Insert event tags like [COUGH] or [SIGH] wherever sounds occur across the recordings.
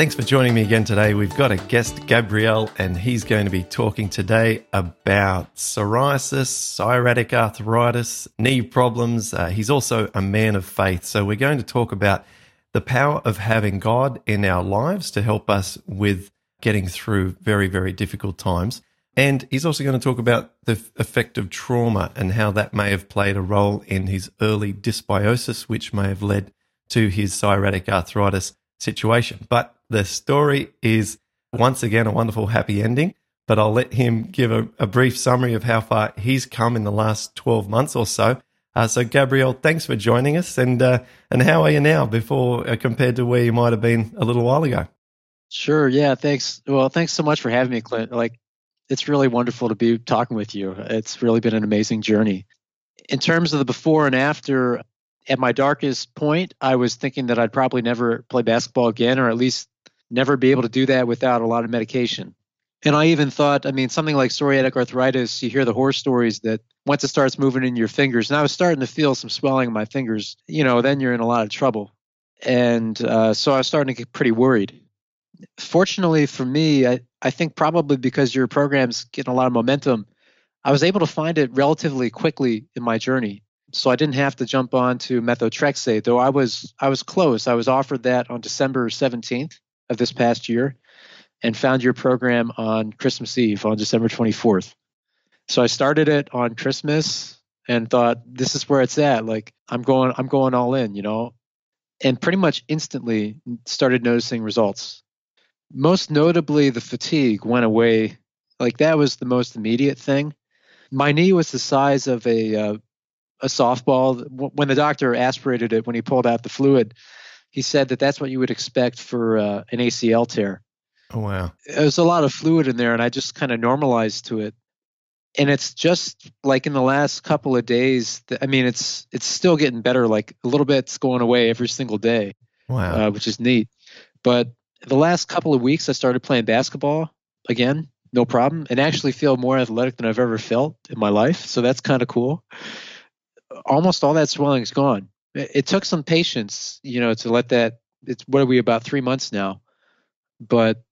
Thanks for joining me again today. We've got a guest, Gabriel, and he's going to be talking today about psoriasis, psoriatic arthritis, knee problems. Uh, he's also a man of faith. So, we're going to talk about the power of having God in our lives to help us with getting through very, very difficult times. And he's also going to talk about the effect of trauma and how that may have played a role in his early dysbiosis, which may have led to his psoriatic arthritis situation. But the story is once again a wonderful happy ending. But I'll let him give a, a brief summary of how far he's come in the last 12 months or so. Uh, so, Gabriel, thanks for joining us. And uh, and how are you now before uh, compared to where you might have been a little while ago? Sure. Yeah. Thanks. Well, thanks so much for having me, Clint. Like, it's really wonderful to be talking with you. It's really been an amazing journey. In terms of the before and after, at my darkest point, I was thinking that I'd probably never play basketball again, or at least never be able to do that without a lot of medication. And I even thought, I mean, something like psoriatic arthritis, you hear the horror stories that once it starts moving in your fingers, and I was starting to feel some swelling in my fingers, you know, then you're in a lot of trouble. And uh, so I was starting to get pretty worried. Fortunately for me, I, I think probably because your program's getting a lot of momentum, I was able to find it relatively quickly in my journey so I didn't have to jump on to methotrexate, though I was I was close. I was offered that on December 17th of this past year, and found your program on Christmas Eve on December 24th. So I started it on Christmas and thought this is where it's at. Like I'm going I'm going all in, you know, and pretty much instantly started noticing results. Most notably, the fatigue went away. Like that was the most immediate thing. My knee was the size of a uh, a softball. When the doctor aspirated it, when he pulled out the fluid, he said that that's what you would expect for uh, an ACL tear. Oh wow! There's a lot of fluid in there, and I just kind of normalized to it. And it's just like in the last couple of days. I mean, it's it's still getting better. Like a little bit's going away every single day. Wow! Uh, which is neat. But the last couple of weeks, I started playing basketball again, no problem, and actually feel more athletic than I've ever felt in my life. So that's kind of cool almost all that swelling is gone. It, took some patience, you know, to let that. It's what are we about three months now, but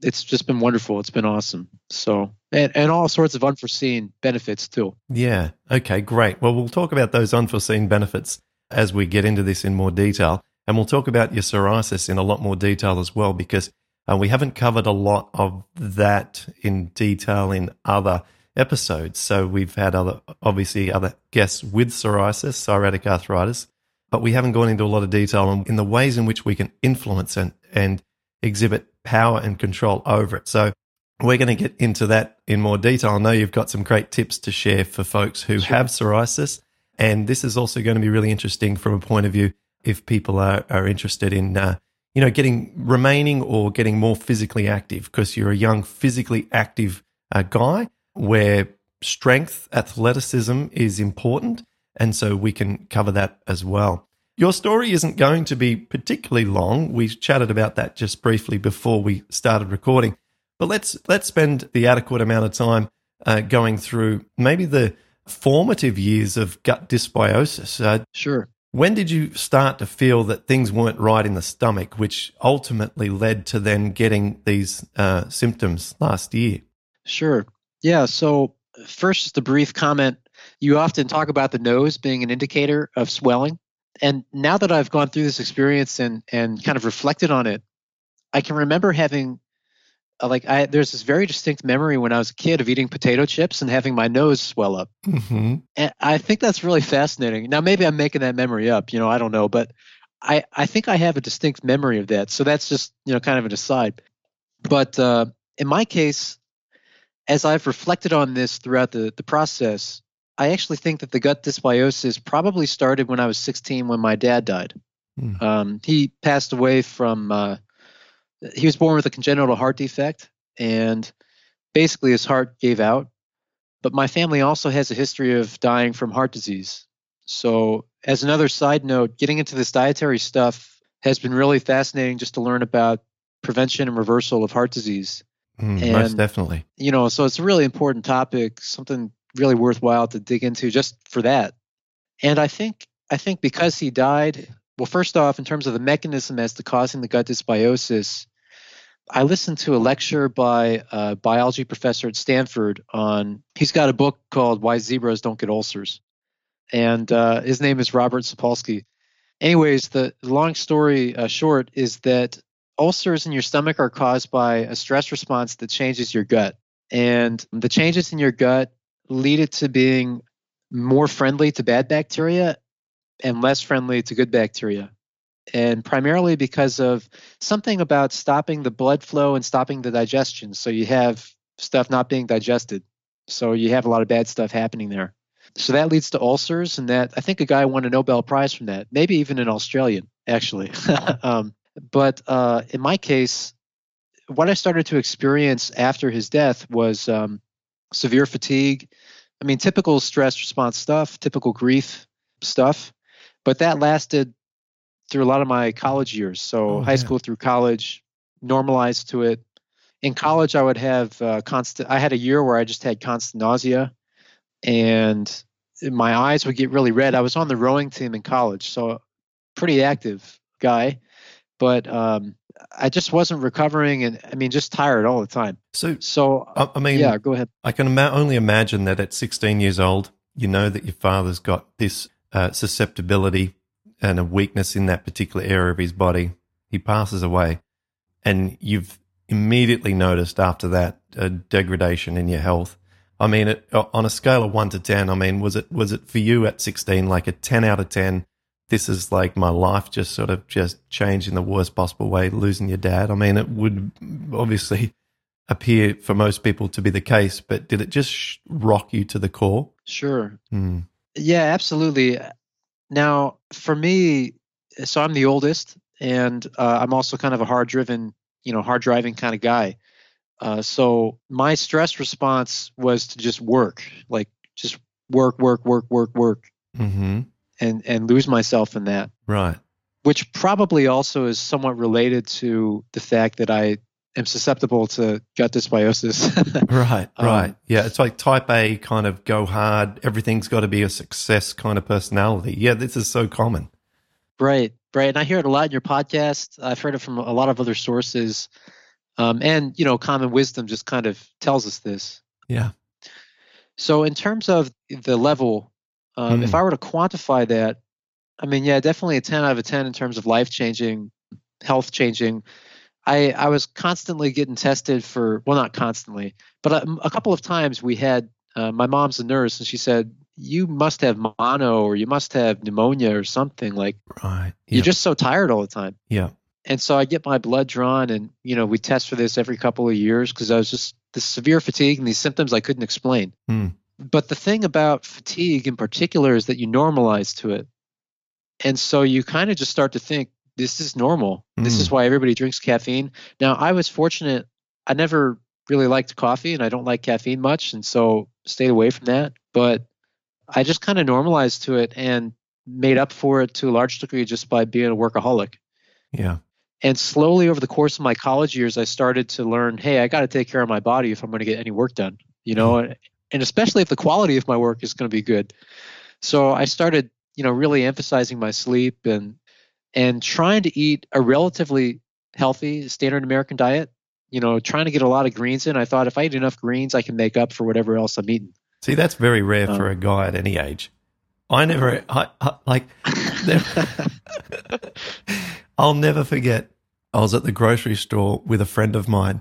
it's just been wonderful. It's been awesome. So and and all sorts of unforeseen benefits too. Yeah. Okay. Great. Well, we'll talk about those unforeseen benefits as we get into this in more detail, and we'll talk about your psoriasis in a lot more detail as well because. Uh, we haven't covered a lot of that in detail in other episodes. So we've had other, obviously, other guests with psoriasis, psoriatic arthritis, but we haven't gone into a lot of detail on in the ways in which we can influence and, and exhibit power and control over it. So we're going to get into that in more detail. I know you've got some great tips to share for folks who sure. have psoriasis. And this is also going to be really interesting from a point of view if people are, are interested in, uh, you know, getting remaining or getting more physically active because you're a young, physically active uh, guy where strength, athleticism is important. And so we can cover that as well. Your story isn't going to be particularly long. We chatted about that just briefly before we started recording. But let's let's spend the adequate amount of time uh, going through maybe the formative years of gut dysbiosis. Uh, sure. When did you start to feel that things weren't right in the stomach, which ultimately led to then getting these uh, symptoms last year? Sure. Yeah. So, first, just a brief comment. You often talk about the nose being an indicator of swelling. And now that I've gone through this experience and, and kind of reflected on it, I can remember having, uh, like, I, there's this very distinct memory when I was a kid of eating potato chips and having my nose swell up. Mm-hmm. And I think that's really fascinating. Now, maybe I'm making that memory up, you know, I don't know, but I, I think I have a distinct memory of that. So that's just, you know, kind of an aside. But uh, in my case, as I've reflected on this throughout the, the process, I actually think that the gut dysbiosis probably started when I was 16 when my dad died. Mm. Um, he passed away from. Uh, he was born with a congenital heart defect, and basically his heart gave out. But my family also has a history of dying from heart disease. So, as another side note, getting into this dietary stuff has been really fascinating just to learn about prevention and reversal of heart disease. Mm, and, most definitely. You know, so it's a really important topic, something really worthwhile to dig into just for that. And I think I think because he died, well, first off, in terms of the mechanism as to causing the gut dysbiosis, I listened to a lecture by a biology professor at Stanford on. He's got a book called "Why Zebras Don't Get Ulcers," and uh, his name is Robert Sapolsky. Anyways, the long story uh, short is that ulcers in your stomach are caused by a stress response that changes your gut. And the changes in your gut lead it to being more friendly to bad bacteria and less friendly to good bacteria. And primarily because of something about stopping the blood flow and stopping the digestion. So you have stuff not being digested. So you have a lot of bad stuff happening there. So that leads to ulcers, and that I think a guy won a Nobel Prize from that, maybe even an Australian, actually. [LAUGHS] um, but uh, in my case, what I started to experience after his death was um, severe fatigue. I mean, typical stress response stuff, typical grief stuff, but that lasted through a lot of my college years. So oh, high yeah. school through college, normalized to it. In college, I would have uh, constant. I had a year where I just had constant nausea, and my eyes would get really red. I was on the rowing team in college, so pretty active guy but um, I just wasn't recovering, and I mean, just tired all the time. So, so I mean, yeah, go ahead. I can ima- only imagine that at 16 years old, you know that your father's got this uh, susceptibility and a weakness in that particular area of his body. He passes away, and you've immediately noticed after that a degradation in your health. I mean, it, on a scale of one to ten, I mean, was it was it for you at 16 like a 10 out of 10? This is like my life just sort of just changed in the worst possible way, losing your dad. I mean, it would obviously appear for most people to be the case, but did it just rock you to the core? Sure. Mm. Yeah, absolutely. Now, for me, so I'm the oldest, and uh, I'm also kind of a hard driven, you know, hard driving kind of guy. Uh, so my stress response was to just work, like just work, work, work, work, work. Mm-hmm and and lose myself in that. Right. Which probably also is somewhat related to the fact that I am susceptible to gut dysbiosis. [LAUGHS] right, um, right. Yeah, it's like type A kind of go hard, everything's got to be a success kind of personality. Yeah, this is so common. Right, right. And I hear it a lot in your podcast. I've heard it from a lot of other sources. Um, and, you know, common wisdom just kind of tells us this. Yeah. So, in terms of the level um, mm. If I were to quantify that, I mean, yeah, definitely a 10 out of a 10 in terms of life changing, health changing. I, I was constantly getting tested for, well, not constantly, but a, a couple of times we had, uh, my mom's a nurse and she said, you must have mono or you must have pneumonia or something like right. You're just so tired all the time. Yeah. And so I get my blood drawn and, you know, we test for this every couple of years because I was just this severe fatigue and these symptoms I couldn't explain. Mm. But the thing about fatigue in particular is that you normalize to it. And so you kind of just start to think, this is normal. Mm. This is mm. why everybody drinks caffeine. Now, I was fortunate. I never really liked coffee and I don't like caffeine much. And so stayed away from that. But I just kind of normalized to it and made up for it to a large degree just by being a workaholic. Yeah. And slowly over the course of my college years, I started to learn hey, I got to take care of my body if I'm going to get any work done. You know, mm and especially if the quality of my work is going to be good. So I started, you know, really emphasizing my sleep and and trying to eat a relatively healthy standard American diet. You know, trying to get a lot of greens in. I thought if I eat enough greens, I can make up for whatever else I'm eating. See, that's very rare um, for a guy at any age. I never, I, I like, never, [LAUGHS] I'll never forget. I was at the grocery store with a friend of mine,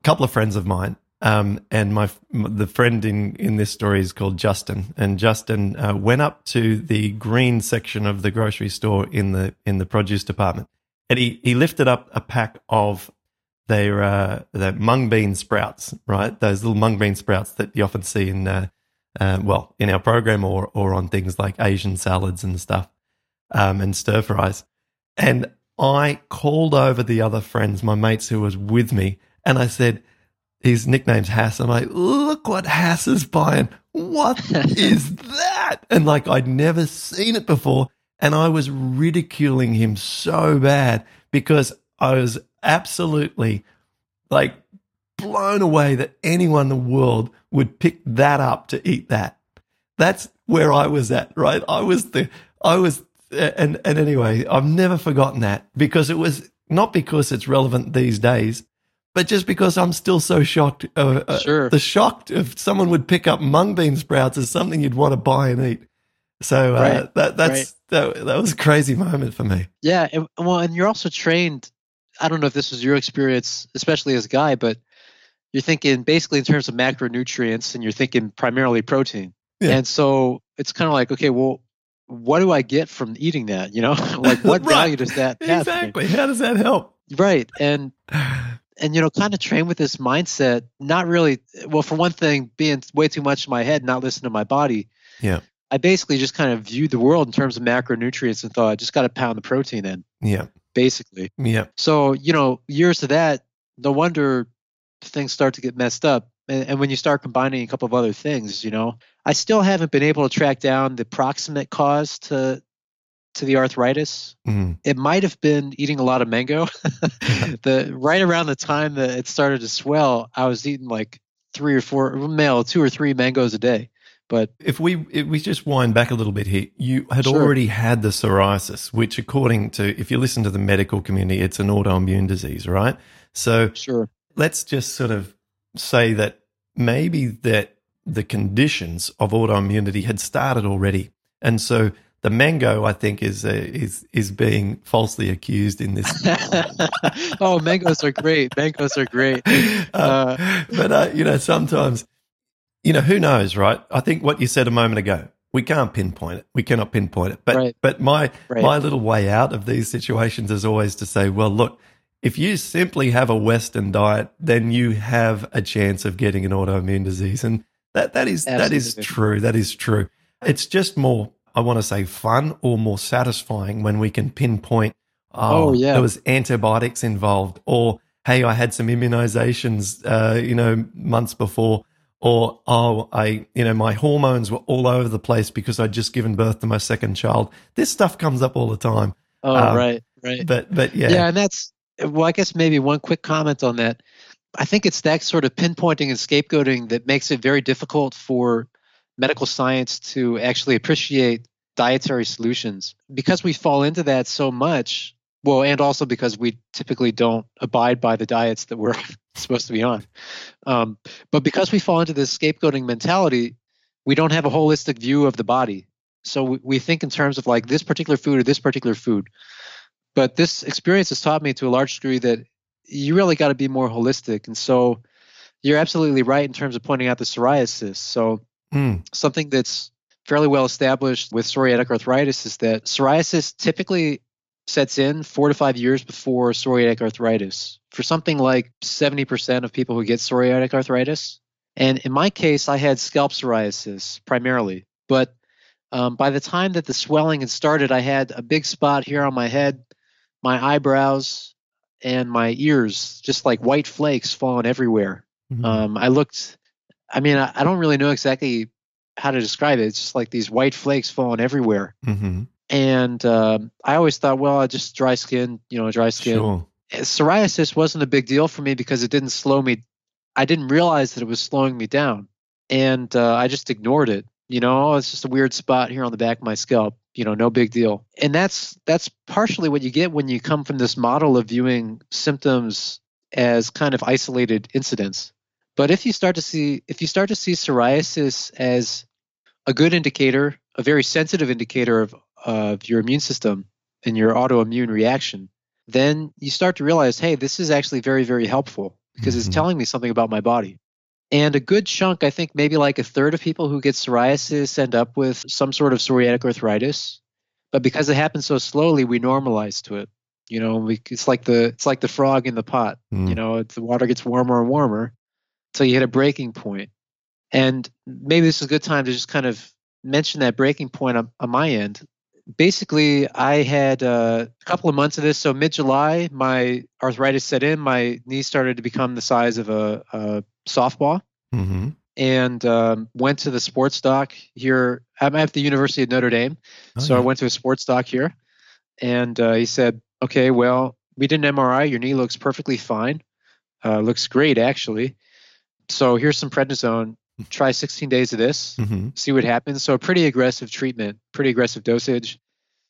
a couple of friends of mine, um, and my the friend in in this story is called Justin, and Justin uh, went up to the green section of the grocery store in the in the produce department, and he he lifted up a pack of their uh, their mung bean sprouts, right? Those little mung bean sprouts that you often see in uh, uh, well in our program or or on things like Asian salads and stuff, um, and stir fries. And I called over the other friends, my mates who was with me, and I said, his nickname's Hass. I'm like, look what Hass is buying. What [LAUGHS] is that? And like, I'd never seen it before. And I was ridiculing him so bad because I was absolutely like blown away that anyone in the world would pick that up to eat that. That's where I was at, right? I was the, I was, and, and anyway, I've never forgotten that because it was not because it's relevant these days, but just because I'm still so shocked. Uh, uh sure. The shocked if someone would pick up mung bean sprouts as something you'd want to buy and eat. So uh, right. that that's right. that, that was a crazy moment for me. Yeah, and, well, and you're also trained. I don't know if this was your experience, especially as a guy, but you're thinking basically in terms of macronutrients, and you're thinking primarily protein. Yeah. And so it's kind of like, okay, well, what do I get from eating that? You know, [LAUGHS] like what [LAUGHS] right. value does that have? Exactly. How does that help? Right. And [LAUGHS] and you know kind of train with this mindset not really well for one thing being way too much in my head not listening to my body yeah. I basically just kind of viewed the world in terms of macronutrients and thought i just got to pound the protein in yeah. basically. Yeah. So you know years of that no wonder things start to get messed up and, and when you start combining a couple of other things you know i still haven't been able to track down the proximate cause to to the arthritis. Mm-hmm. It might have been eating a lot of mango. [LAUGHS] [LAUGHS] the right around the time that it started to swell, I was eating like three or four male, two or three mangoes a day. But if we if we just wind back a little bit here, you had sure. already had the psoriasis, which according to if you listen to the medical community, it's an autoimmune disease, right? So sure. let's just sort of say that maybe that the conditions of autoimmunity had started already. And so the mango, I think, is uh, is is being falsely accused in this. [LAUGHS] oh, mangoes are great. Mangoes are great. [LAUGHS] Uh, uh, but uh, you know, sometimes, you know, who knows, right? I think what you said a moment ago, we can't pinpoint it. We cannot pinpoint it. But right. but my right. my little way out of these situations is always to say, well, look, if you simply have a Western diet, then you have a chance of getting an autoimmune disease, and that that is Absolutely. that is true. That is true. It's just more I want to say fun or more satisfying when we can pinpoint, oh, oh yeah. there was antibiotics involved, or hey, I had some immunizations, uh, you know, months before, or oh, I, you know, my hormones were all over the place because I'd just given birth to my second child. This stuff comes up all the time. Oh, um, right, right. But, but yeah, yeah, and that's well, I guess maybe one quick comment on that. I think it's that sort of pinpointing and scapegoating that makes it very difficult for medical science to actually appreciate dietary solutions. Because we fall into that so much well and also because we typically don't abide by the diets that we're [LAUGHS] supposed to be on. Um, but because we fall into this scapegoating mentality we don't have a holistic view of the body. So we, we think in terms of like this particular food or this particular food. But this experience has taught me to a large degree that you really got to be more holistic. And so you're absolutely right in terms of pointing out the psoriasis. So Mm. Something that's fairly well established with psoriatic arthritis is that psoriasis typically sets in four to five years before psoriatic arthritis. For something like 70% of people who get psoriatic arthritis. And in my case, I had scalp psoriasis primarily. But um, by the time that the swelling had started, I had a big spot here on my head, my eyebrows, and my ears, just like white flakes falling everywhere. Mm-hmm. Um, I looked I mean, I, I, don't really know exactly how to describe it. It's just like these white flakes falling everywhere. Mm-hmm. And um, I always thought, well, I just dry skin, you know, dry skin. Sure. Psoriasis wasn't a big deal for me because it didn't slow me. I didn't realize that it was slowing me down, and uh, I just ignored it. You know, it's just a weird spot here on the back of my scalp. You know, no big deal. And that's that's partially what you get when you come from this model of viewing symptoms as kind of isolated incidents. But if you start to see if you start to see psoriasis as a good indicator, a very sensitive indicator of of your immune system and your autoimmune reaction, then you start to realize, hey, this is actually very, very helpful because mm-hmm. it's telling me something about my body. And a good chunk, I think maybe like a third of people who get psoriasis end up with some sort of psoriatic arthritis. But because it happens so slowly, we normalize to it. You know, we, it's like the it's like the frog in the pot. Mm. You know, the water gets warmer and warmer, until you hit a breaking point. And maybe this is a good time to just kind of mention that breaking point on, on my end. basically, I had uh, a couple of months of this. So mid July, my arthritis set in. My knee started to become the size of a, a softball. Mm-hmm. And um, went to the sports doc here. I'm at the University of Notre Dame, Oh, so I went to a sports doc here, and uh, he said, "Okay, well, we did an MRI. Your knee looks perfectly fine. Uh, looks great, actually. So here's some prednisone. Try 16 days of this. Mhm. See what happens. So a pretty aggressive treatment, pretty aggressive dosage.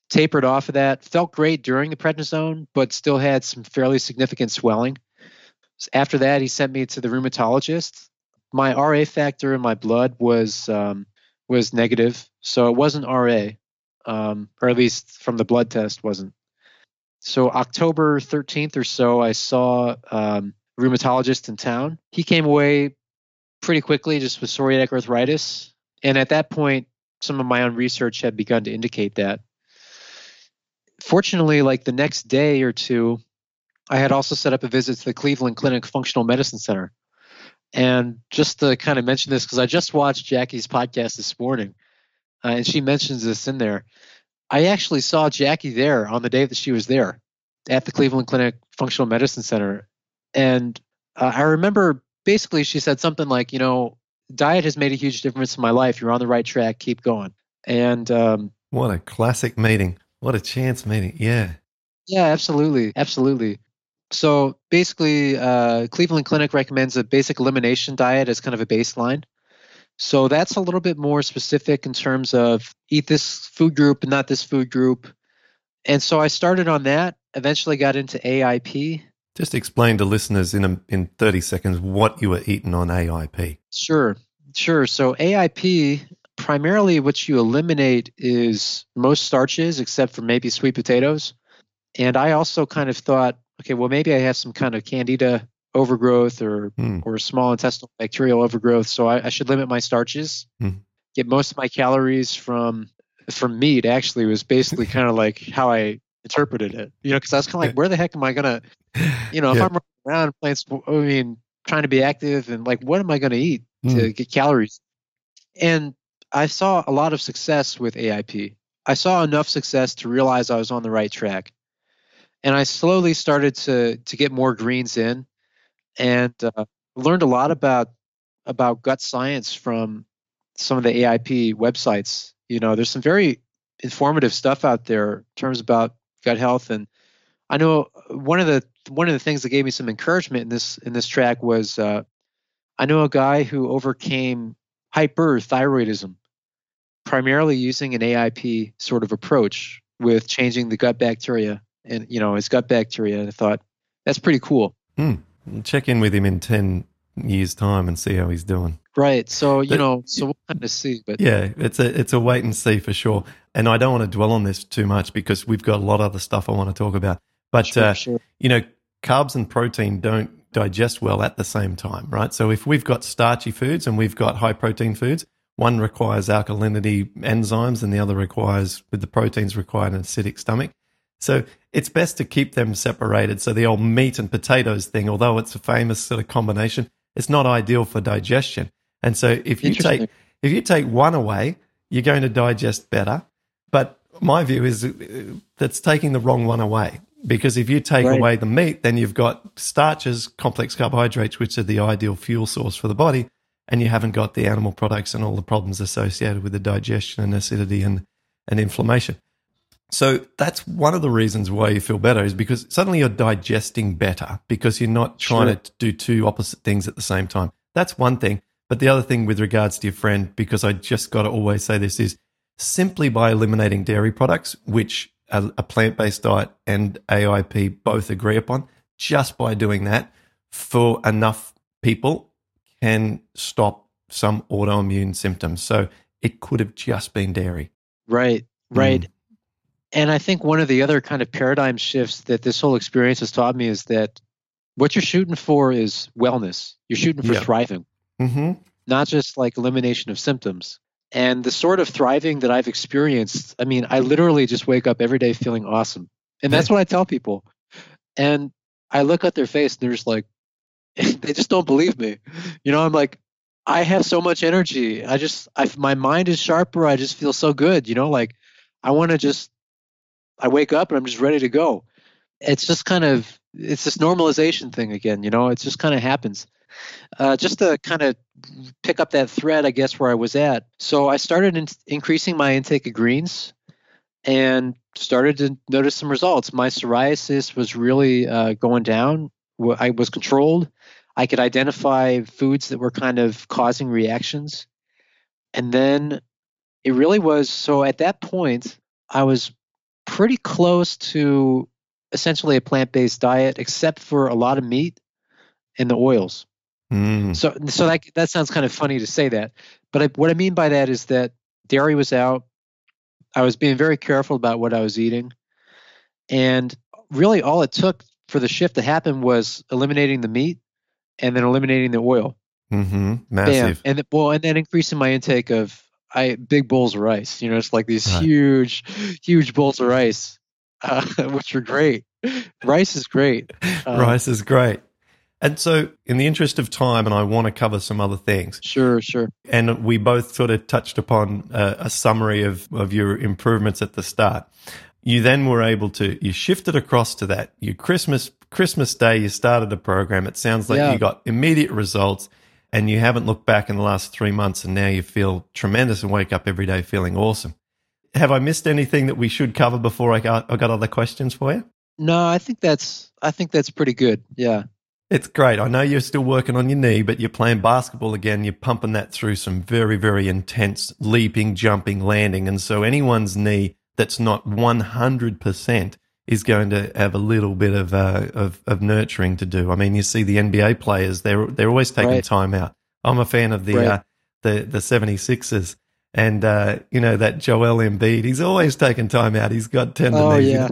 Tapered off of that. Felt great during the prednisone, but still had some fairly significant swelling. After that, he sent me to the rheumatologist. My RA factor in my blood was um, was negative, so it wasn't RA, um, or at least from the blood test wasn't. So October 13th or so, I saw um, a rheumatologist in town. He came away pretty quickly just with psoriatic arthritis, and at that point, some of my own research had begun to indicate that. Fortunately, like the next day or two, I had also set up a visit to the Cleveland Clinic Functional Medicine Center. And just to kind of mention this, because I just watched Jackie's podcast this morning, uh, and she mentions this in there. I actually saw Jackie there on the day that she was there at the Cleveland Clinic Functional Medicine Center. And uh, I remember basically she said something like, you know, diet has made a huge difference in my life. You're on the right track. Keep going. And um, What a classic meeting. What a chance meeting. Yeah. Yeah, absolutely, absolutely. So basically, uh, Cleveland Clinic recommends a basic elimination diet as kind of a baseline. So that's a little bit more specific in terms of eat this food group and not this food group. And so I started on that. Eventually, got into AIP. Just explain to listeners in a, in 30 seconds what you were eating on AIP. Sure, sure. So AIP primarily what you eliminate is most starches except for maybe sweet potatoes. And I also kind of thought, okay, well maybe I have some kind of candida overgrowth or Hmm. or small intestinal bacterial overgrowth, so I, I should limit my starches. Hmm. Get most of my calories from from meat. Actually, was basically [LAUGHS] kind of like how I interpreted it. You know, because I was kind of like, where the heck am I gonna [LAUGHS] you know, Yeah. if I'm running around playing, I mean, trying to be active and like, what am I going to eat to Mm. get calories? And I saw a lot of success with AIP. I saw enough success to realize I was on the right track. And I slowly started to to get more greens in, and uh, learned a lot about about gut science from some of the AIP websites. You know, there's some very informative stuff out there in terms about gut health and I know one of the one of the things that gave me some encouragement in this in this track was uh, I know a guy who overcame hyperthyroidism primarily using an AIP sort of approach with changing the gut bacteria and you know his gut bacteria. And I thought that's pretty cool. Check in with him in 10 years' time and see how he's doing. Right. So you But- know, so we'll kind of see. But Yeah, it's a it's a wait and see for sure. And I don't want to dwell on this too much because we've got a lot of other stuff I want to talk about. But sure, uh, sure. you know, carbs and protein don't digest well at the same time, right? So if we've got starchy foods and we've got high protein foods, one requires alkalinity enzymes and the other requires with the proteins required an acidic stomach. So it's best to keep them separated. So the old meat and potatoes thing, although it's a famous sort of combination, it's not ideal for digestion. And so if you take if you take one away, you're going to digest better. But my view is uh, that's taking the wrong one away because if you take Right. away the meat, then you've got starches, complex carbohydrates, which are the ideal fuel source for the body, and you haven't got the animal products and all the problems associated with the digestion and acidity and, and inflammation. So that's one of the reasons why you feel better is because suddenly you're digesting better because you're not trying Sure. to do two opposite things at the same time. That's one thing. But the other thing with regards to your friend, because I just got to always say this is simply by eliminating dairy products, which a, a plant based diet and AIP both agree upon, just by doing that for enough people can stop some autoimmune symptoms. So it could have just been dairy. Right, right. Mm. And I think one of the other kind of paradigm shifts that this whole experience has taught me is that what you're shooting for is wellness. You're shooting for Yeah. thriving, Mm-hmm. not just like elimination of symptoms. And the sort of thriving that I've experienced, I mean, I literally just wake up every day feeling awesome. And that's what I tell people. And I look at their face and they're just like, [LAUGHS] they just don't believe me. You know, I'm like, I have so much energy. I just, I, my mind is sharper. I just feel so good. You know, like I want to just, I wake up and I'm just ready to go. It's just kind of, it's this normalization thing again, you know, it just kind of happens. Uh, just to kind of pick up that thread, I guess, where I was at. So I started in, increasing my intake of greens and started to notice some results. My psoriasis was really uh, going down. I was controlled. I could identify foods that were kind of causing reactions. And then it really was so at that point, I was pretty close to essentially a plant based diet, except for a lot of meat and the oils. Mm. So, so that that sounds kind of funny to say that, but I, what I mean by that is that dairy was out. I was being very careful about what I was eating, and really all it took for the shift to happen was eliminating the meat and then eliminating the oil. Mm-hmm. Massive. Bam. And well, and then increasing my intake of I big bowls of rice. You know, it's like these Right. huge, huge bowls of rice, uh, [LAUGHS] which are great. Rice is great. [LAUGHS] Rice is great. And so, in the interest of time, and I want to cover some other things, Sure, sure. and we both sort of touched upon uh, a summary of, of your improvements at the start. You then were able to you shifted across to that. You Christmas Christmas Day, you started the program. It sounds like Yeah. you got immediate results, and you haven't looked back in the last three months, and now you feel tremendous and wake up every day feeling awesome. Have I missed anything that we should cover before I got I got other questions for you? No, I think that's I think that's pretty good. Yeah. It's great. I know you're still working on your knee, but you're playing basketball again. You're pumping that through some very, very intense leaping, jumping, landing. And so anyone's knee that's not 100% is going to have a little bit of, uh, of, of nurturing to do. I mean, you see the NBA players, they're, they're always taking Right. time out. I'm a fan of the, Right. uh, the, the 76ers. And, uh, you know, that Joel Embiid, he's always taking time out. He's got tendon Oh, yeah.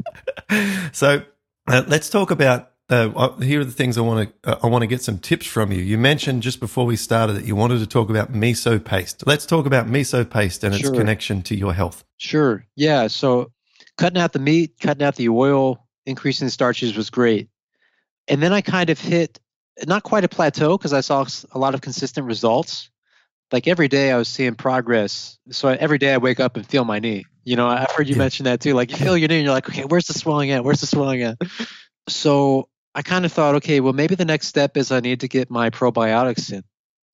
[LAUGHS] so uh, let's talk about uh, uh, here are the things I want to uh, I want to get some tips from you. You mentioned just before we started that you wanted to talk about miso paste. Let's talk about miso paste and its connection to your health. Sure. Yeah. So cutting out the meat, cutting out the oil, increasing the starches was great. And then I kind of hit not quite a plateau because I saw a lot of consistent results. Like every day I was seeing progress. So every day I wake up and feel my knee. You know, I've heard you Yeah. mention that too. Like you feel your knee and you're like, okay, where's the swelling at? Where's the swelling at? So I kind of thought, okay, well, maybe the next step is I need to get my probiotics in.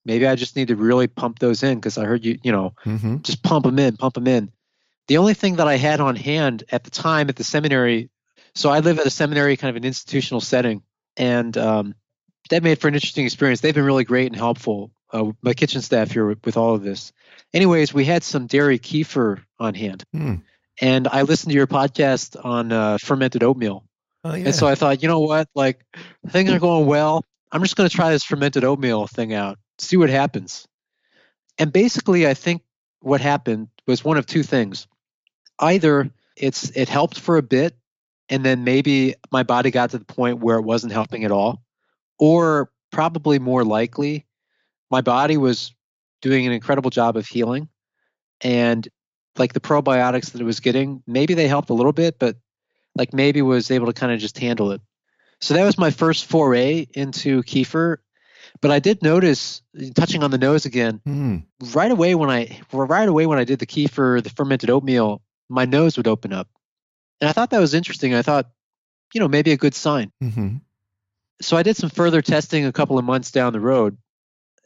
Maybe I just need to really pump those in because I heard you, you know, Mm-hmm. just pump them in, pump them in. The only thing that I had on hand at the time at the seminary, so I live at a seminary, kind of an institutional setting, and um, that made for an interesting experience. They've been really great and helpful. Uh, my kitchen staff here with, with all of this. Anyways, we had some dairy kefir on hand, Hmm. and I listened to your podcast on uh, fermented oatmeal. Oh yeah. And so I thought, you know what? Like things are going well. I'm just going to try this fermented oatmeal thing out, see what happens. And basically, I think what happened was one of two things. Either it's it helped for a bit, and then maybe my body got to the point where it wasn't helping at all, or probably more likely, my body was doing an incredible job of healing, and like the probiotics that it was getting, maybe they helped a little bit, but like maybe was able to kind of just handle it. So that was my first foray into kefir. But I did notice, touching on the nose again, Hmm. right away when I right away when I did the kefir, the fermented oatmeal, my nose would open up, and I thought that was interesting. I thought, you know, maybe a good sign. Mm-hmm. So I did some further testing a couple of months down the road,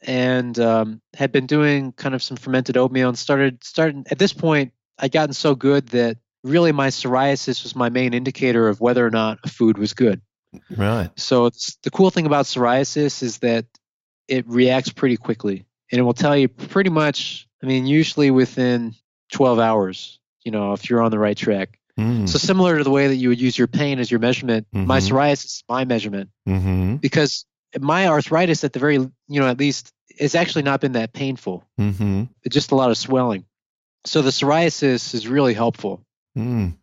and um, had been doing kind of some fermented oatmeal and started starting at this point. I'd gotten so good that really my psoriasis was my main indicator of whether or not a food was good. Right. So it's, the cool thing about psoriasis is that it reacts pretty quickly, and it will tell you pretty much. I mean, usually within 12 hours. You know, if you're on the right track. Mm. So similar to the way that you would use your pain as your measurement, my Mhm. psoriasis is my measurement Mm-hmm. because my arthritis at the very you know at least it's actually not been that painful. Mm-hmm. It's just a lot of swelling. So the psoriasis is really helpful. Mm.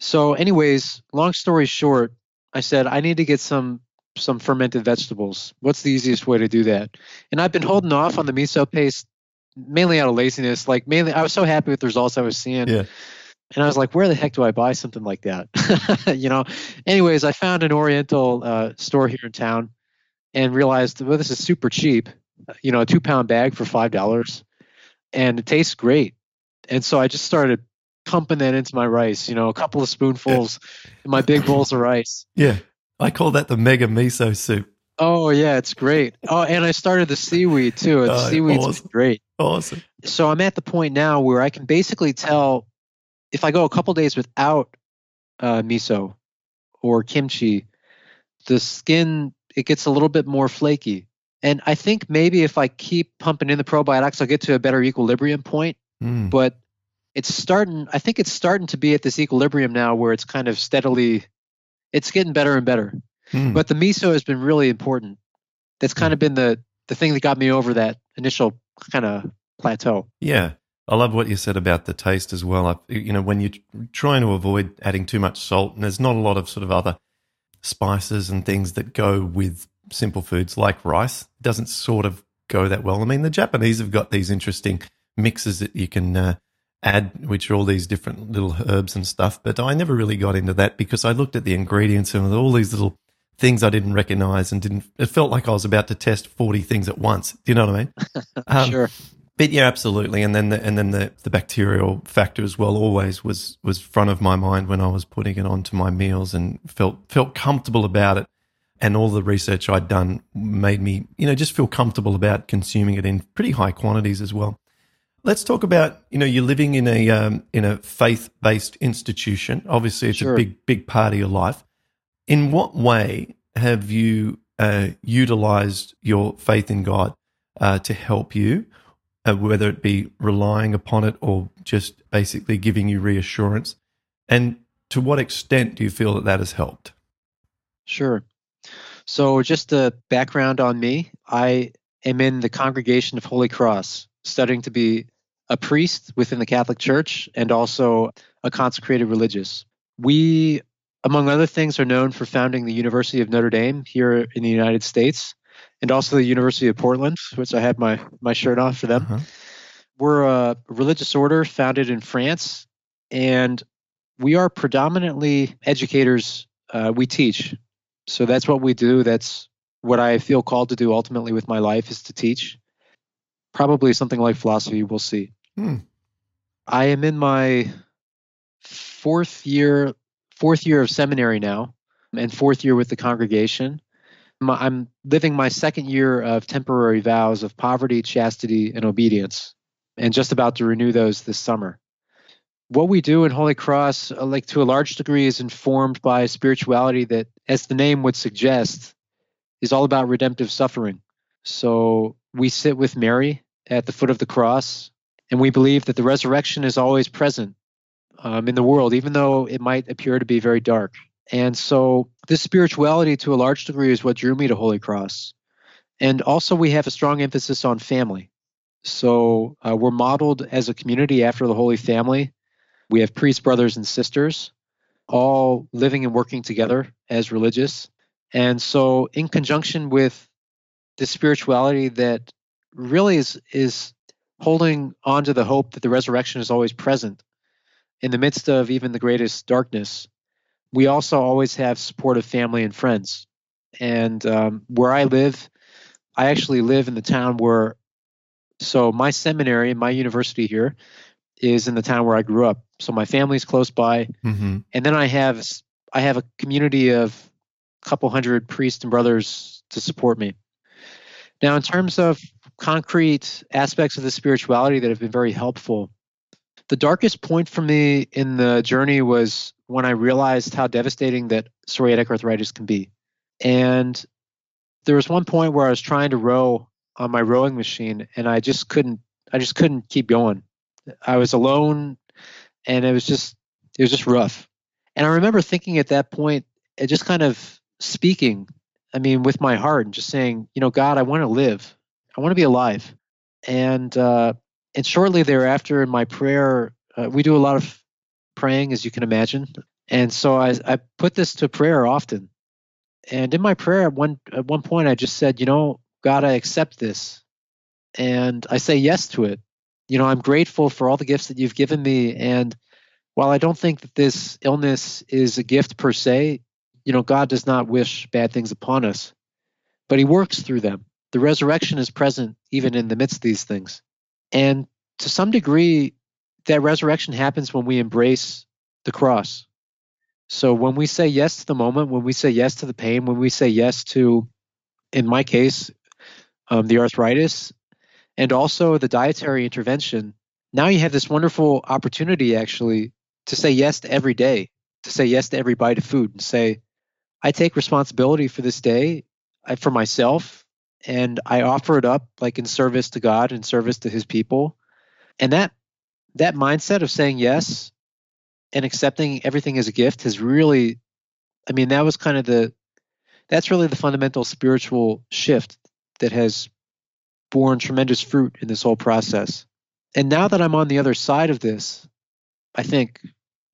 So, anyways, long story short, I said I need to get some some fermented vegetables. What's the easiest way to do that? And I've been holding off on the miso paste mainly out of laziness. Like mainly, I was so happy with the results I was seeing. Yeah. And I was like, where the heck do I buy something like that? [LAUGHS] you know. Anyways, I found an Oriental uh, store here in town, and realized, well, this is super cheap. You know, a two pound bag for five dollars, and it tastes great. And so I just started pumping that into my rice. You know, a couple of spoonfuls in my big bowls of rice. [LAUGHS] Yeah, I call that the mega miso soup. Oh yeah, it's great. Oh, and I started the seaweed too. The [LAUGHS] Oh, seaweed's awesome. great. Awesome. So I'm at the point now where I can basically tell if I go a couple days without uh, miso or kimchi, the skin it gets a little bit more flaky. And I think maybe if I keep pumping in the probiotics, I'll get to a better equilibrium point. Mm. But it's starting. I think it's starting to be at this equilibrium now where it's kind of steadily. It's getting better and better. Mm. But the miso has been really important. That's kind of been the the thing that got me over that initial kind of plateau. Yeah. I love what you said about the taste as well. I, you know, when you're trying to avoid adding too much salt, and there's not a lot of sort of other spices and things that go with simple foods like rice, it doesn't sort of go that well. I mean, the Japanese have got these interesting mixes that you can uh, add, which are all these different little herbs and stuff. But I never really got into that because I looked at the ingredients and all these little things I didn't recognize and didn't. It felt like I was about to test forty things at once. Do you know what I mean? [LAUGHS] Um, sure. But yeah, absolutely. And then the, and then the, the bacterial factor as well always was was front of my mind when I was putting it onto my meals and felt felt comfortable about it. And all the research I'd done made me, you know, just feel comfortable about consuming it in pretty high quantities as well. Let's talk about, you know, you're living in a um, in a faith based institution. Obviously, it's Sure. a big big part of your life. In what way have you uh, utilized your faith in God uh, to help you, uh, whether it be relying upon it or just basically giving you reassurance? And to what extent do you feel that that has helped? Sure. So, just a background on me I am in the congregation of Holy Cross, studying to be a priest within the Catholic Church and also a consecrated religious. We, among other things, are known for founding the University of Notre Dame here in the United States and also the University of Portland, which I had my, my shirt off for them. Uh-huh. We're a religious order founded in France, and we are predominantly educators. Uh, we teach. So that's what we do. That's what I feel called to do ultimately with my life is to teach. Probably something like philosophy, we'll see. Hmm. I am in my fourth year fourth year of seminary now and fourth year with the congregation. I'm living my second year of temporary vows of poverty, chastity, and obedience, and just about to renew those this summer. What we do in Holy Cross, uh, like to a large degree, is informed by spirituality that, as the name would suggest, is all about redemptive suffering. So we sit with Mary at the foot of the cross, and we believe that the resurrection is always present um, in the world, even though it might appear to be very dark. And so, this spirituality, to a large degree, is what drew me to Holy Cross. And also, we have a strong emphasis on family. So, uh, we're modeled as a community after the Holy Family. We have priests, brothers, and sisters, all living and working together as religious. And so, in conjunction with the spirituality that really is is holding on to the hope that the resurrection is always present in the midst of even the greatest darkness, we also always have supportive family and friends. And um, where I live, I actually live in the town where, so my seminary, my university here, is in the town where I grew up. So my family's close by, Mm-hmm. and then I have I have a community of a couple hundred priests and brothers to support me. Now, in terms of concrete aspects of the spirituality that have been very helpful, the darkest point for me in the journey was when I realized how devastating that psoriatic arthritis can be. And there was one point where I was trying to row on my rowing machine and I just couldn't I just couldn't keep going. I was alone and it was just it was just rough. And I remember thinking at that point, just kind of speaking, I mean, with my heart and just saying, you know, God, I want to live. I want to be alive. And uh, and shortly thereafter, in my prayer, uh, we do a lot of praying, as you can imagine. And so I, I put this to prayer often. And in my prayer, at one at one point, I just said, you know, God, I accept this, and I say yes to it. You know, I'm grateful for all the gifts that you've given me, and while I don't think that this illness is a gift per se, you know, God does not wish bad things upon us, but He works through them. The resurrection is present even in the midst of these things. And to some degree, that resurrection happens when we embrace the cross. So when we say yes to the moment, when we say yes to the pain, when we say yes to, in my case, um, the arthritis, and also the dietary intervention, now you have this wonderful opportunity actually to say yes to every day, to say yes to every bite of food, and say, I take responsibility for this day, for myself, and I offer it up like in service to God and service to His people, and that that mindset of saying yes and accepting everything as a gift has really, I mean, that was kind of the that's really the fundamental spiritual shift that has borne tremendous fruit in this whole process. And now that I'm on the other side of this, I think,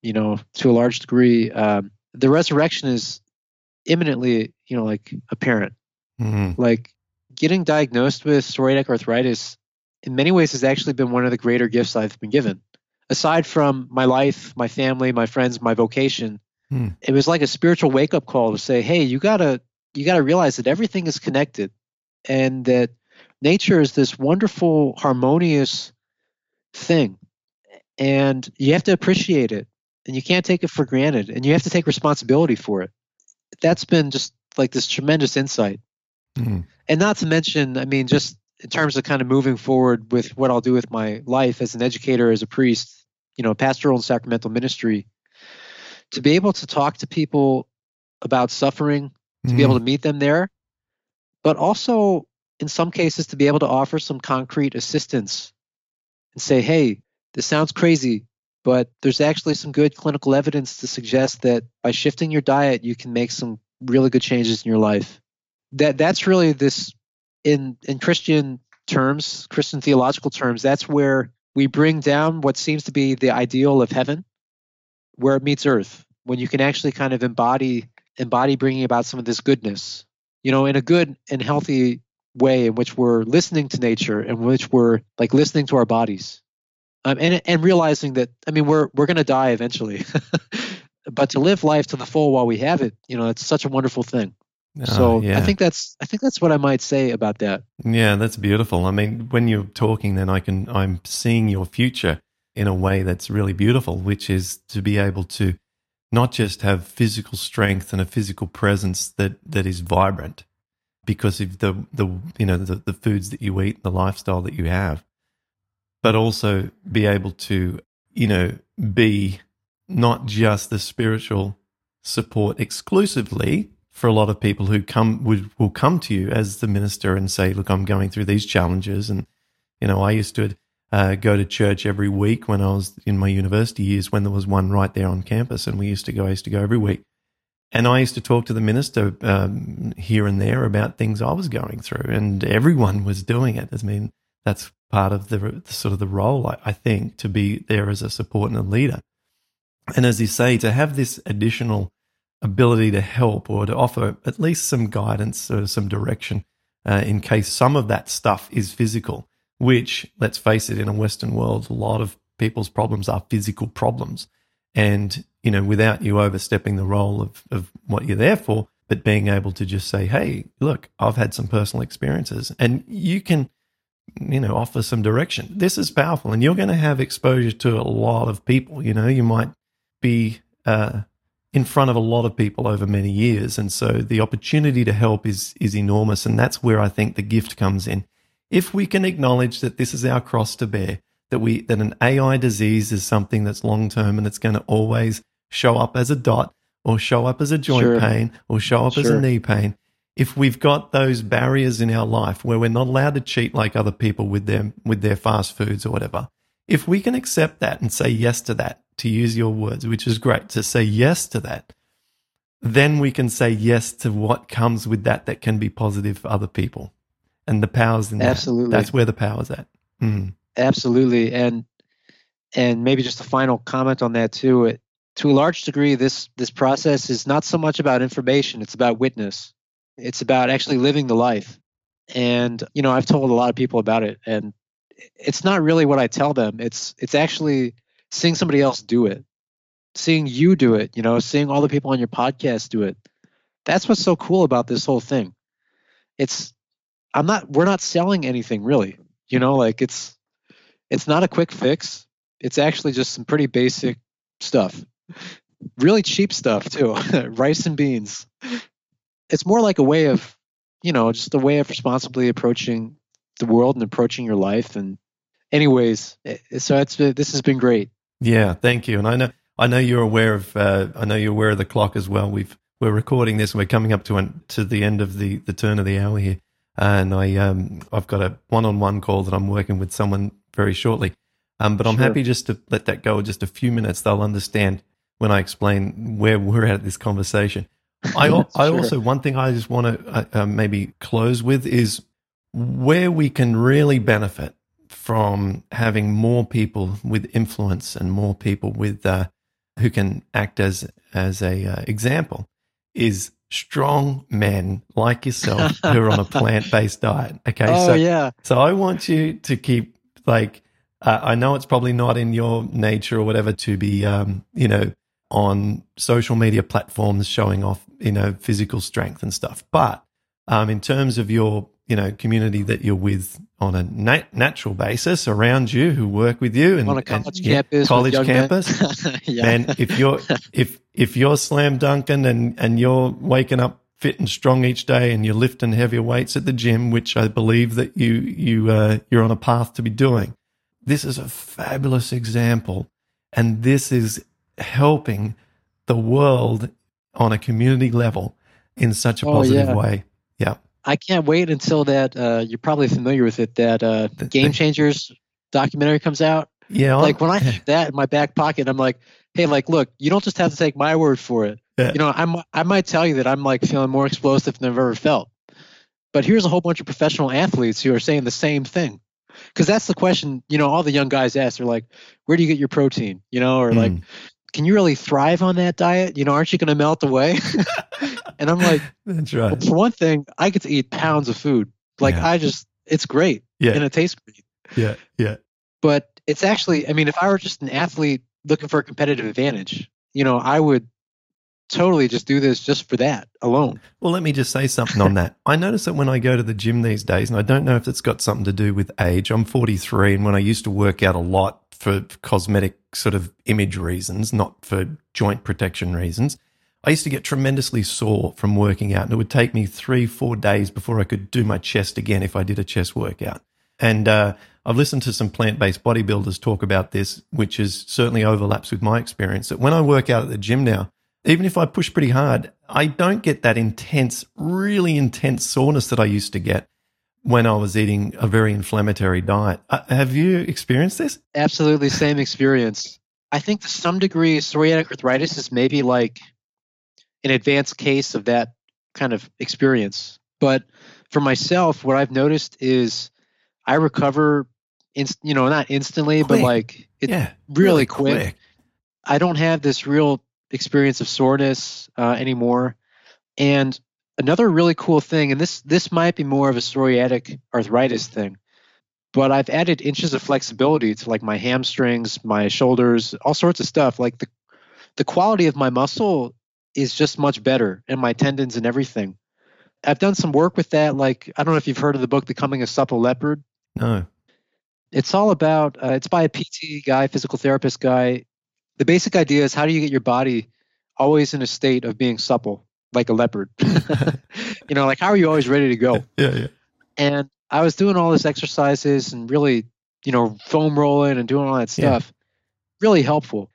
you know, to a large degree, um, the resurrection is imminently, you know, like apparent. Mm-hmm. Like getting diagnosed with psoriatic arthritis in many ways has actually been one of the greater gifts I've been given. Aside from my life, my family, my friends, my vocation, hmm. it was like a spiritual wake up call to say, hey, you gotta you gotta realize that everything is connected and that nature is this wonderful, harmonious thing. And you have to appreciate it and you can't take it for granted and you have to take responsibility for it. That's been just like this tremendous insight. Mm-hmm. And not to mention, I mean, just in terms of kind of moving forward with what I'll do with my life as an educator, as a priest, you know, pastoral and sacramental ministry, to be able to talk to people about suffering, to mm-hmm. be able to meet them there, but also in some cases to be able to offer some concrete assistance and say, hey, this sounds crazy, but there's actually some good clinical evidence to suggest that by shifting your diet, you can make some really good changes in your life. That that's really this in in Christian terms, Christian theological terms. That's where we bring down what seems to be the ideal of heaven, where it meets earth, when you can actually kind of embody embody bringing about some of this goodness, you know, in a good and healthy way in which we're listening to nature and which we're like listening to our bodies. Um, and and realizing that i mean we're we're going to die eventually. [LAUGHS] But to live life to the full while we have it you know it's such a wonderful thing Uh, so yeah. i think that's i think that's what i might say about that yeah that's beautiful i mean when you're talking then i can i'm seeing your future in a way that's really beautiful which is to be able to not just have physical strength and a physical presence that that is vibrant because of the the you know the, the foods that you eat, the lifestyle that you have, but also be able to you know be not just the spiritual support exclusively for a lot of people who come would will come to you as the minister and say, "Look, I'm going through these challenges," and you know, I used to uh, go to church every week when I was in my university years when there was one right there on campus, and we used to go. I used to go every week, and I used to talk to the minister um, here and there about things I was going through, and everyone was doing it. I mean, that's part of the, sort of the role, I, I, think, to be there as a support and a leader. And as you say, to have this additional ability to help or to offer at least some guidance or some direction uh, in case some of that stuff is physical, which, let's face it, in a Western world, a lot of people's problems are physical problems. And you know, without you overstepping the role of, of what you're there for, but being able to just say, hey, look, I've had some personal experiences and you can, you know, offer some direction. This is powerful and you're going to have exposure to a lot of people. You know, you might be uh, in front of a lot of people over many years. And so the opportunity to help is, is enormous. And that's where I think the gift comes in. If we can acknowledge that this is our cross to bear, that we that an AI disease is something that's long term and it's going to always show up as a dot or show up as a joint sure. pain or show up sure. as a knee pain. If we've got those barriers in our life where we're not allowed to cheat like other people with their with their fast foods or whatever, if we can accept that and say yes to that, to use your words, which is great, to say yes to that, then we can say yes to what comes with that that can be positive for other people. And the powers in Absolutely. that. That's where the power's at. Mm. Absolutely. And and maybe just a final comment on that too. It, to a large degree, this this process is not so much about information; it's about witness. It's about actually living the life. And you know, I've told a lot of people about it, and it's not really what I tell them. It's it's actually seeing somebody else do it, seeing you do it. You know, seeing all the people on your podcast do it. That's what's so cool about this whole thing. It's I'm not we're not selling anything really. You know, like it's it's not a quick fix. it's actually just some pretty basic stuff. Really cheap stuff too. [LAUGHS] Rice and beans. It's more like a way of, you know, just a way of responsibly approaching the world and approaching your life. And, anyways, eh, so it's this has been great. Yeah, thank you. And I know I know you're aware of uh, I know you're aware of the clock as well. We've we're recording this. We're coming up to an, to the end of the the turn of the hour here, and I um I've got a one on one call that I'm working with someone very shortly. Um, but I'm Sure. happy just to let that go just a few minutes. They'll understand when I explain where we're at this conversation. I [LAUGHS] I Sure. also one thing I just want to uh, uh, maybe close with is where we can really benefit from having more people with influence and more people with uh, who can act as as a uh, example is strong men like yourself who are on a [LAUGHS] plant based diet. Okay, oh so yeah, so I want you to keep like uh, I know it's probably not in your nature or whatever to be um, you know on social media platforms showing off you know physical strength and stuff, but um, in terms of your you know community that you're with on a nat- natural basis around you who work with you and on a college yeah, campus. college campus. [LAUGHS] yeah. Man, if you're if if you're slam dunking and and you're waking up fit and strong each day and you're lifting heavier weights at the gym, which I believe that you you uh, you're on a path to be doing, this is a fabulous example, and this is helping the world on a community level in such a Oh, positive yeah. way. Yeah, I can't wait until that. Uh, you're probably familiar with it. That uh, Game Changers documentary comes out. yeah. Like when I have [LAUGHS] that in my back pocket, I'm like, hey, like, look, you don't just have to take my word for it. Yeah. You know, I'm I might tell you that I'm like feeling more explosive than I've ever felt. But here's a whole bunch of professional athletes who are saying the same thing. Because that's the question, you know, all the young guys ask. They're like, where do you get your protein? You know, or like, Mm. Can you really thrive on that diet? You know, aren't you going to melt away? [LAUGHS] and I'm like, that's well, right. for one thing, I get to eat pounds of food. Like, Yeah. I just, it's great Yeah, and it tastes great yeah, yeah. but it's actually i mean if i were just an athlete looking for a competitive advantage you know i would totally just do this just for that alone Well, let me just say something on that. I notice that when I go to the gym these days, and I don't know if it's got something to do with age. I'm 43, and when I used to work out a lot for cosmetic sort of image reasons, not for joint protection reasons, I used to get tremendously sore from working out, and it would take me three, four days before I could do my chest again if I did a chest workout. And uh, I've listened to some plant based bodybuilders talk about this, which is certainly overlaps with my experience. That when I work out at the gym now, even if I push pretty hard, I don't get that intense, really intense soreness that I used to get when I was eating a very inflammatory diet. Uh, have you experienced this? absolutely same experience i think to some degree psoriatic arthritis is maybe like an advanced case of that kind of experience but for myself what i've noticed is i recover inst- you know not instantly Quick. but like it's yeah, really quick. I don't have this real experience of soreness uh, anymore. And another really cool thing, and this this might be more of a psoriatic arthritis thing, but I've added inches of flexibility to like my hamstrings, my shoulders, all sorts of stuff. Like the the quality of my muscle is just much better, and my tendons and everything. I've done some work with that. Like I don't know if you've heard of the book "Becoming a Supple Leopard." No. it's all about uh, it's by a pt guy physical therapist guy the basic idea is how do you get your body always in a state of being supple like a leopard [LAUGHS] [LAUGHS] you know like how are you always ready to go Yeah, yeah. and i was doing all these exercises and really you know foam rolling and doing all that Yeah. stuff really helpful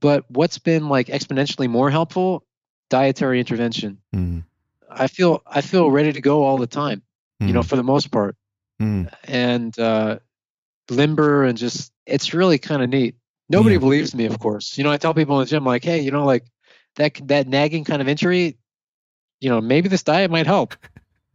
but what's been like exponentially more helpful dietary intervention Mm, i feel i feel ready to go all the time you know mm, for the most part mm. and uh, limber and just it's really kind of neat. Nobody Yeah. believes me, of course. You know, I tell people in the gym like, hey, you know, like that that nagging kind of injury, you know, maybe this diet might help.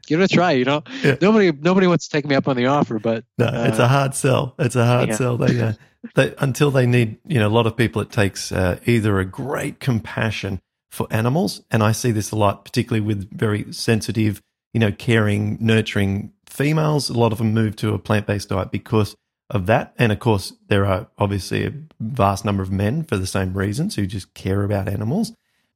Give it a try. You know, [LAUGHS] Yeah. nobody nobody wants to take me up on the offer, but No, it's Uh, a hard sell. It's a hard yeah. sell. They, uh, [LAUGHS] they until they need, you know, a lot of people. It takes uh, either a great compassion for animals, and I see this a lot, particularly with very sensitive, you know, caring, nurturing females. A lot of them move to a plant based diet because of that, and of course, there are obviously a vast number of men for the same reasons who just care about animals,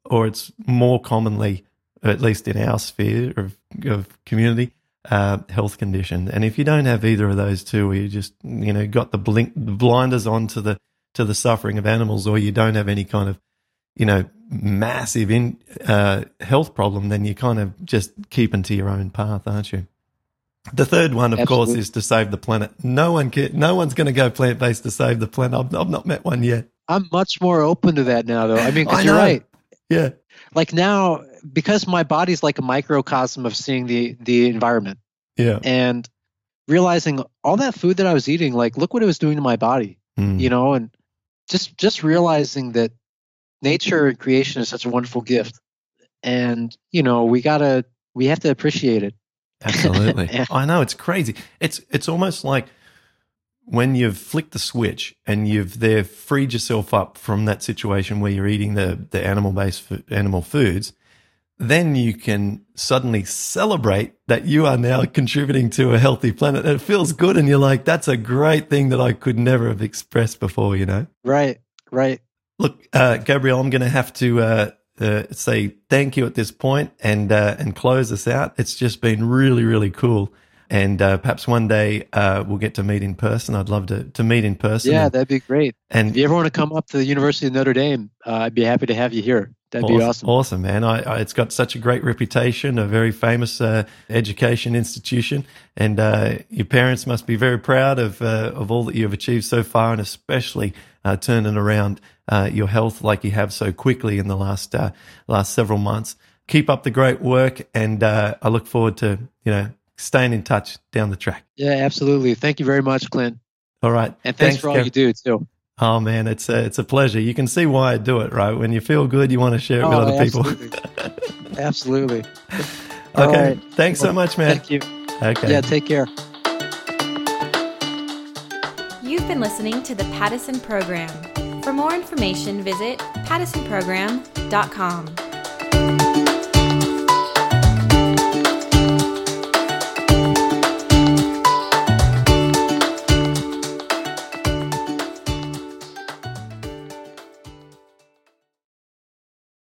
or it's more commonly, at least in our sphere of, of community, uh, health condition. And if you don't have either of those two, or you just you know got the blink the blinders on to the to the suffering of animals, or you don't have any kind of, you know, massive in uh, health problem, then you're kind of just keeping to your own path, aren't you? The third one, of Absolutely. course, is to save the planet. No one, can, no one's going to go plant based to save the planet. I've, I've not met one yet. I'm much more open to that now, though. I mean, [LAUGHS] because you're right. Yeah, Like now, because my body's like a microcosm of seeing the the environment yeah, and realizing all that food that I was eating, like look what it was doing to my body, Mm. you know, and just just realizing that nature and creation is such a wonderful gift, and you know we gotta we have to appreciate it. Absolutely. [LAUGHS] Yeah. I know it's crazy. It's it's almost like when you've flicked the switch and you've there freed yourself up from that situation where you're eating the the animal based animal foods, then you can suddenly celebrate that you are now contributing to a healthy planet. And it feels good, and you're like, that's a great thing that I could never have expressed before. You know. Right, right. Look, uh, Gabriel, I'm going to have to uh, uh, say thank you at this point and uh, and close this out. It's just been really, really cool, and uh, perhaps one day uh, we'll get to meet in person. I'd love to to meet in person. Yeah, and, that'd be great. and If you ever want to come up to the University of Notre Dame, uh, I'd be happy to have you here. That'd be awesome. Awesome, man. I, I, it's got such a great reputation, a very famous uh, education institution, and uh, your parents must be very proud of uh, of all that you've achieved so far, and especially uh, turning around uh, your health like you have so quickly in the last uh, last several months. Keep up the great work, and uh, I look forward to you know staying in touch down the track. Yeah, absolutely. Thank you very much, Clint. All right, And thanks, for all Gav. you do too. Oh man, it's a, it's a pleasure. You can see why I do it, right? When you feel good, you want to share it with Oh, other people. absolutely. [LAUGHS] absolutely. okay, All right. thanks so much, man. Thank you. Okay. Yeah, take care. You've been listening to the Paddison Program. For more information, visit paddisonprogram.com.